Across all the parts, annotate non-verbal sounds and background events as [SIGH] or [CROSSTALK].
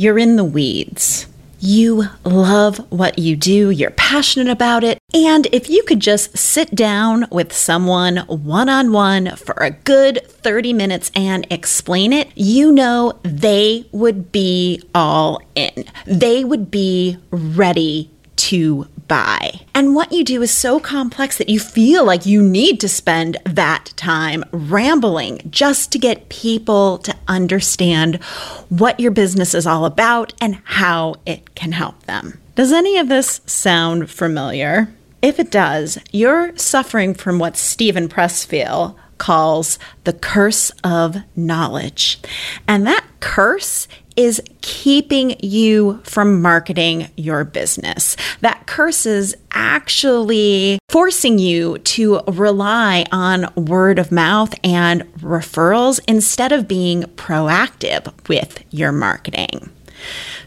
you're in the weeds. You love what you do, you're passionate about it, and if you could just sit down with someone one on one for a good 30 minutes and explain it, you know they would be all in. They would be ready to buy. And what you do is so complex that you feel like you need to spend that time rambling just to get people to understand what your business is all about and how it can help them. Does any of this sound familiar? If it does, you're suffering from what Steven Pressfield calls the curse of knowledge. And that curse is keeping you from marketing your business. That curse is actually forcing you to rely on word of mouth and referrals instead of being proactive with your marketing.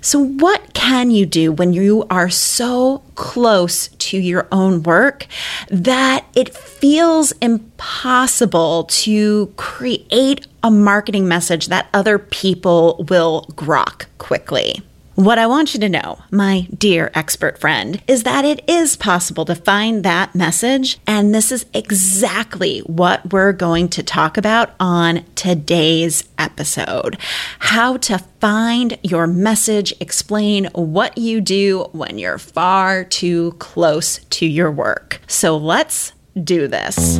So, what can you do when you are so close to your own work that it feels impossible to create a marketing message that other people will grok quickly? What I want you to know, my dear expert friend, is that it is possible to find that message. And this is exactly what we're going to talk about on today's episode how to find your message, explain what you do when you're far too close to your work. So let's do this.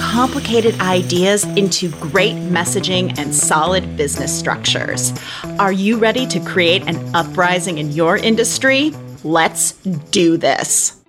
complicated ideas into great messaging and solid business structures. Are you ready to create an uprising in your industry? Let's do this.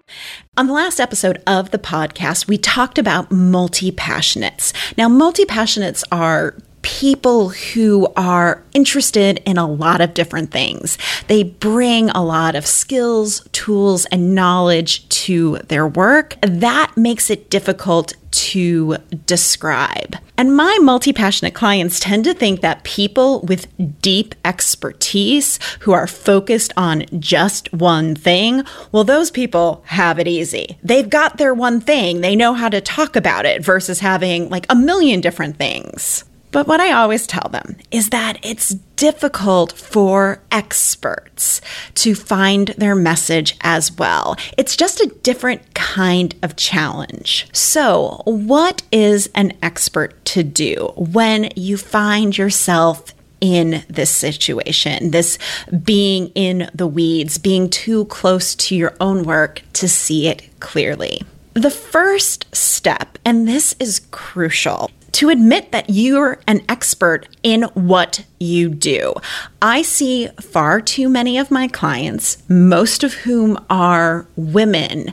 On the last episode of the podcast, we talked about multi passionates. Now, multi passionates are people who are interested in a lot of different things. They bring a lot of skills, tools, and knowledge to their work. That makes it difficult to describe. And my multi passionate clients tend to think that people with deep expertise who are focused on just one thing, well, those people have it easy. They've got their one thing, they know how to talk about it versus having like a million different things. But what I always tell them is that it's difficult for experts to find their message as well. It's just a different kind of challenge. So, what is an expert to do when you find yourself in this situation, this being in the weeds, being too close to your own work to see it clearly? The first step, and this is crucial, to admit that you're an expert in what you do. I see far too many of my clients, most of whom are women,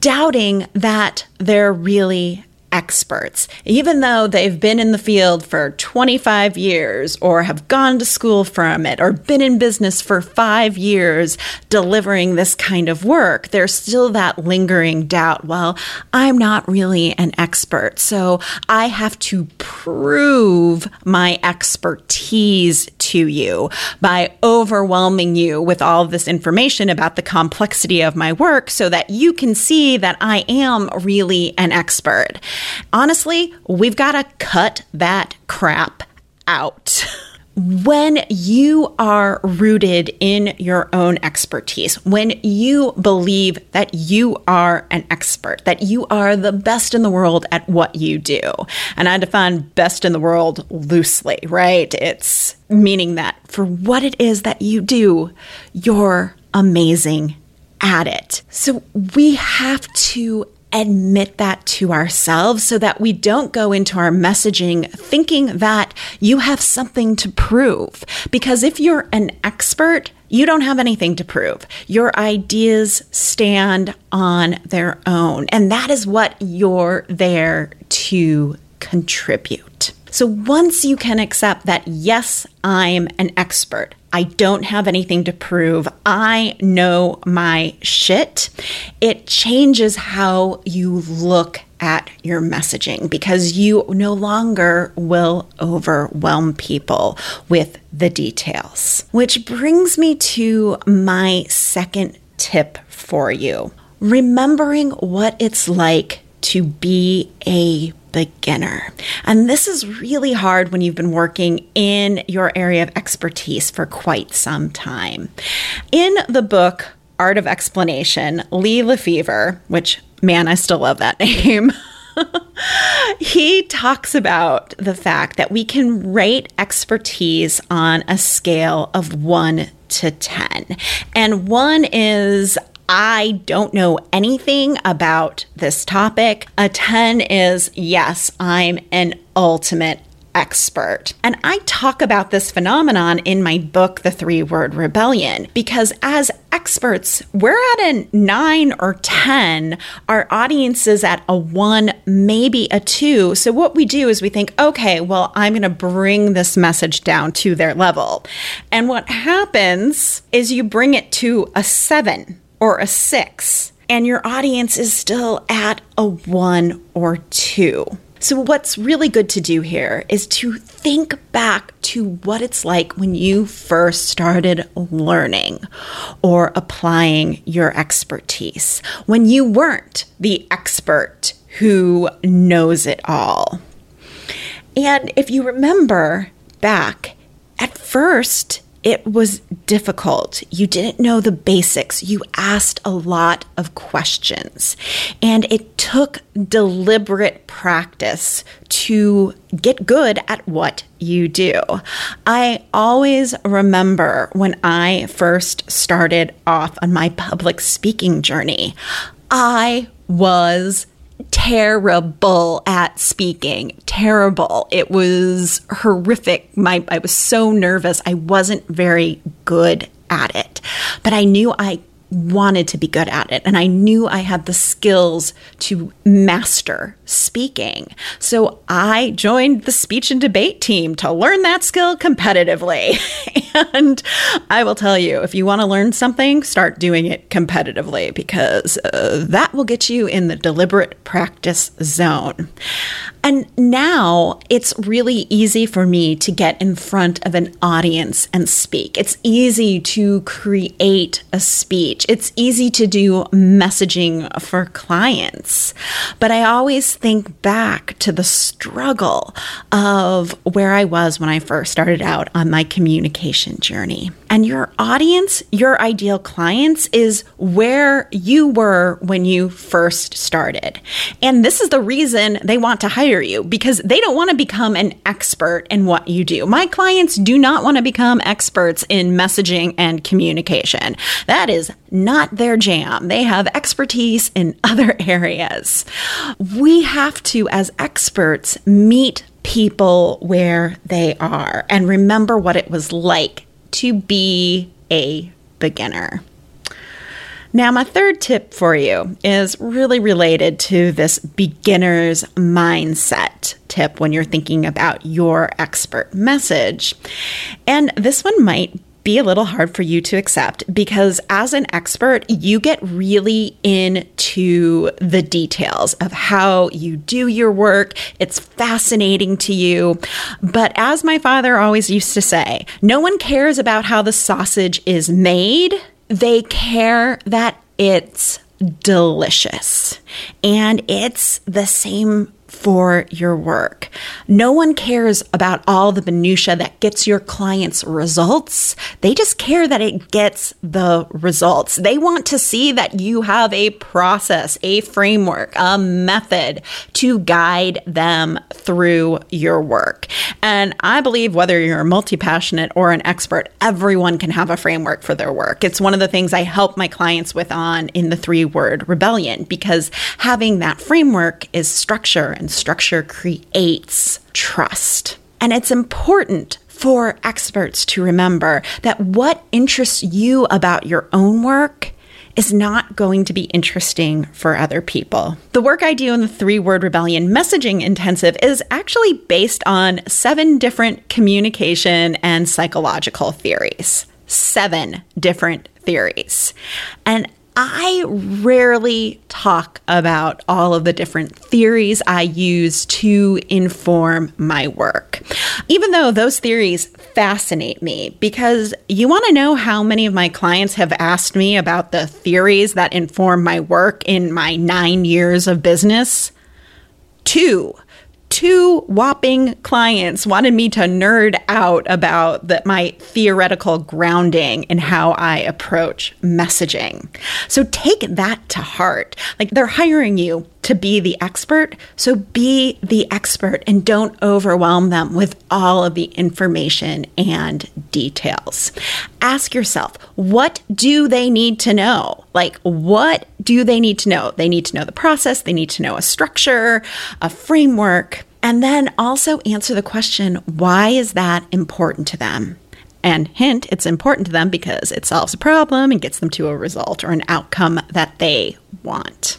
doubting that they're really experts, even though they've been in the field for 25 years or have gone to school from it or been in business for five years delivering this kind of work. There's still that lingering doubt. Well, I'm not really an expert, so I have to prove my expertise to you by overwhelming you with all this information about the complexity of my work so that you can see that I am really an expert. Honestly, we've got to cut that crap out. [LAUGHS] when you are rooted in your own expertise, when you believe that you are an expert, that you are the best in the world at what you do, and I define best in the world loosely, right? It's meaning that for what it is that you do, you're amazing at it. So we have to admit that to ourselves so that we don't go into our messaging thinking that you have something to prove. Because if you're an expert, You don't have anything to prove. Your ideas stand on their own. And that is what you're there to contribute. So once you can accept that, yes, I'm an expert, I don't have anything to prove, I know my shit, it changes how you look at your messaging because you no longer will overwhelm people with the details. Which brings me to my second tip for you remembering what it's like to be a beginner. And this is really hard when you've been working in your area of expertise for quite some time. In the book, Art of Explanation, Lee LeFever, which, man, I still love that [LAUGHS] name. he talks about the fact that we can rate expertise on a scale of one to 10. And one is I don't know anything about this topic. A 10 is yes, I'm an ultimate expert. And I talk about this phenomenon in my book, The Three Word Rebellion, because as experts, we're at a nine or 10. Our audience is at a one, maybe a two. So what we do is we think, okay, well, I'm going to bring this message down to their level. And what happens is you bring it to a seven or a six, and your audience is still at a one or two. So, what's really good to do here is to think back to what it's like when you first started learning or applying your expertise, when you weren't the expert who knows it all. And if you remember back, at first, it was difficult. You didn't know the basics. You asked a lot of questions. And it took deliberate practice to get good at what you do. I always remember when I first started off on my public speaking journey, I was terrible at speaking. Terrible. It was horrific. My I was so nervous. I wasn't very good at it. But I knew I wanted to be good at it and I knew I had the skills to master speaking. So I joined the speech and debate team to learn that skill competitively. [LAUGHS] and I will tell you, if you want to learn something, start doing it competitively because uh, that will get you in the deliberate practice zone. And now it's really easy for me to get in front of an audience and speak. It's easy to create a speech. It's easy to do messaging for clients. But I always think back to the struggle of where I was when I first started out on my communication journey. And your audience, your ideal clients, is where you were when you first started. And this is the reason they want to hire you because they don't want to become an expert in what you do. My clients do not want to become experts in messaging and communication. That is not their jam. They have expertise in [LAUGHS] other areas. We have to, as experts, meet people where they are and remember what it was like to be a beginner. Now, my third tip for you is really related to this beginner's mindset tip when you're thinking about your expert message. And this one might be a little hard for you to accept because as an expert, you get really into the details of how you do your work. It's fascinating to you. But as my father always used to say, no one cares about how the sausage is made. They care that it's delicious. And it's the same for your work. No one cares about all the minutia that gets your clients results. They just care that it gets the results. They want to see that you have a process, a framework, a method to guide them through your work. And I believe whether you're a multi-passionate or an expert, everyone can have a framework for their work. It's one of the things I help my clients with on in the three word rebellion because having that framework is structure and structure creates trust. And it's important for experts to remember that what interests you about your own work is not going to be interesting for other people. The work I do in the Three Word Rebellion Messaging Intensive is actually based on seven different communication and psychological theories. Seven different theories. And I rarely talk about all of the different theories I use to inform my work, even though those theories fascinate me because you want to know how many of my clients have asked me about the theories that inform my work in my nine years of business? Two two whopping clients wanted me to nerd out about the, my theoretical grounding in how I approach messaging. So take that to heart. Like they're hiring you to be the expert. So be the expert and don't overwhelm them with all of the information and details. Ask yourself, what do they need to know? Like, what do they need to know? They need to know the process, they need to know a structure, a framework, and then also answer the question why is that important to them? And hint, it's important to them because it solves a problem and gets them to a result or an outcome that they want.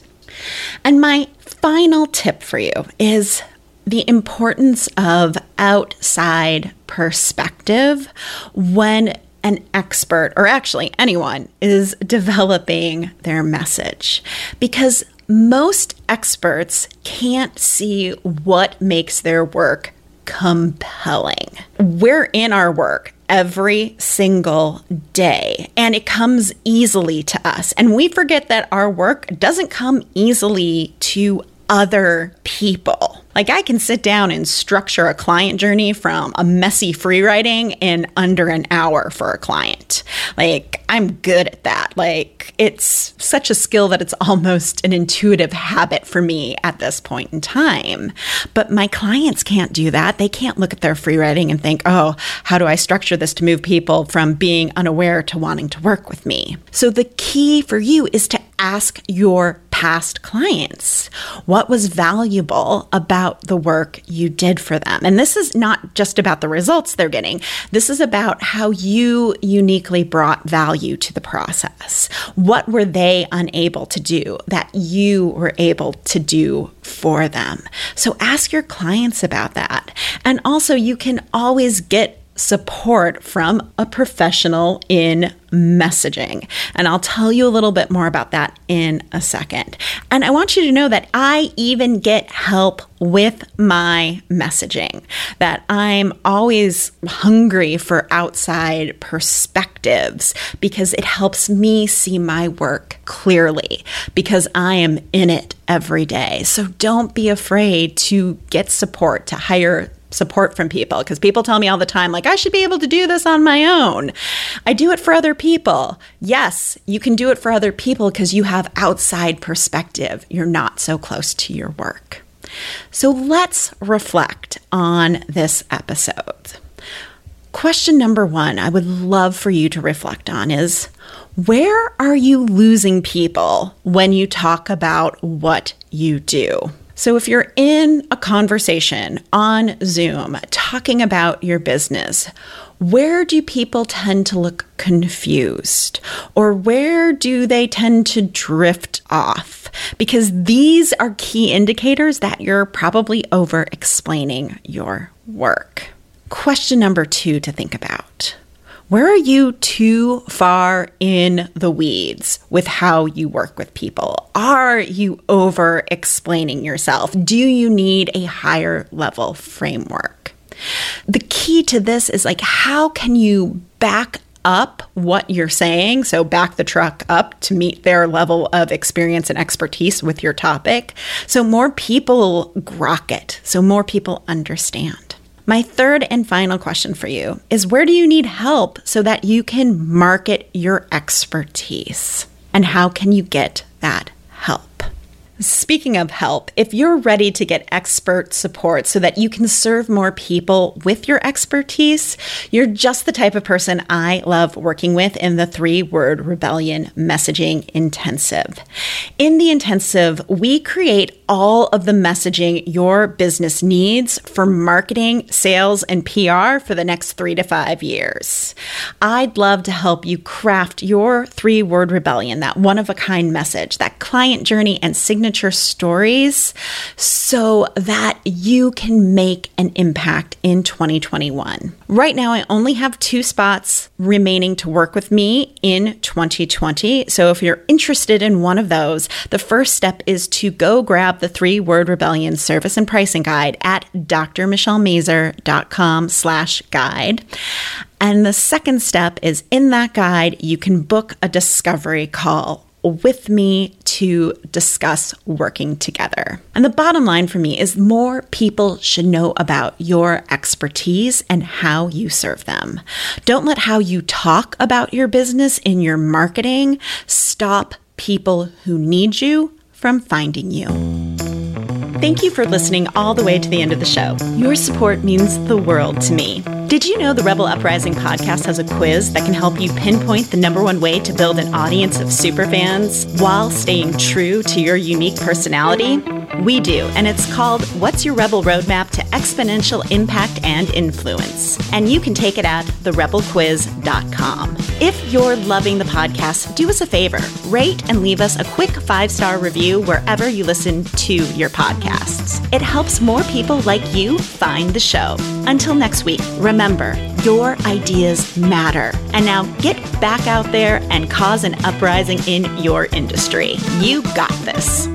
And my final tip for you is the importance of outside perspective when an expert, or actually anyone, is [LAUGHS] developing their message. Because most experts can't see what makes their work compelling. We're in our work every single day, and it comes easily to us. And we forget that our work doesn't come easily to other people. Like I can sit down and structure a client journey from a messy free writing in under an hour for a client. Like I'm good at that. Like it's such a skill that it's [LAUGHS] almost an intuitive habit for me at this point in time. But my clients can't do that. They can't look at their free writing and think, "Oh, how do I structure this to move people from being unaware to wanting to work with me?" So the key for you is to ask your past clients what was valuable about the work you did for them. And this is not just about the results they're getting, this is about how you uniquely brought value to the process. What were they unable to do that you were able to do for them? So ask your clients about that. And also, you can always get support from a professional in messaging. And I'll tell you a little bit more about that in a second. And I want you to know that I even get help with my messaging, that I'm always hungry for outside perspectives because it helps me see my work clearly because I am in it every day. So don't be afraid to get support, to hire support from people because people tell me all the time, like, I should be able to do this on my own. I do it for other people. Yes, you can do it for other people because you have outside perspective. You're not so close to your work. So let's reflect on this episode. Question number one, I would love for you to reflect on is where are you losing people when you talk about what you do? So, if you're in a conversation on Zoom talking about your business, where do people tend to look confused? Or where do they tend to drift off? Because these are key indicators that you're probably over explaining your work. Question number two to think about where are you too far in the weeds with how you work with people? Are you over explaining yourself? Do you need a higher level framework? The key to this is like, how can you back up what you're saying. So, back the truck up to meet their level of experience and expertise with your topic. So, more people grok it. So, more people understand. My third and final question for you is where do you need help so that you can market your expertise? And how can you get that? Speaking of help, if you're ready to get expert support so that you can serve more people with your expertise, you're just the type of person I love working with in the three word rebellion messaging intensive. In the intensive, we create all of the messaging your business needs for marketing, sales, and PR for the next three to five years. I'd love to help you craft your three word rebellion, that one of a kind message, that client journey and signature stories, so that you can make an impact in 2021. Right now, I only have two spots remaining to work with me in 2020. So if you're interested in one of those, the first step is to go grab the three word rebellion service and pricing guide at drmichellemazur.com slash guide. And the second step is in that guide, you can book a discovery call with me to discuss working together. And the bottom line for me is more people should know about your expertise and how you serve them. Don't let how you talk about your business in your marketing stop people who need you from finding you. Thank you for listening all the way to the end of the show. Your support means the world to me. Did you know the Rebel Uprising podcast has a quiz that can help you pinpoint the number one way to build an audience of superfans while staying true to your unique personality? We do, and it's called What's Your Rebel Roadmap to Exponential Impact and Influence? And you can take it at therebelquiz.com. If you're loving the podcast, do us a favor rate and leave us a quick five star review wherever you listen to your podcasts. It helps more people like you find the show. Until next week, remember your ideas matter. And now get back out there and cause an uprising in your industry. You got this.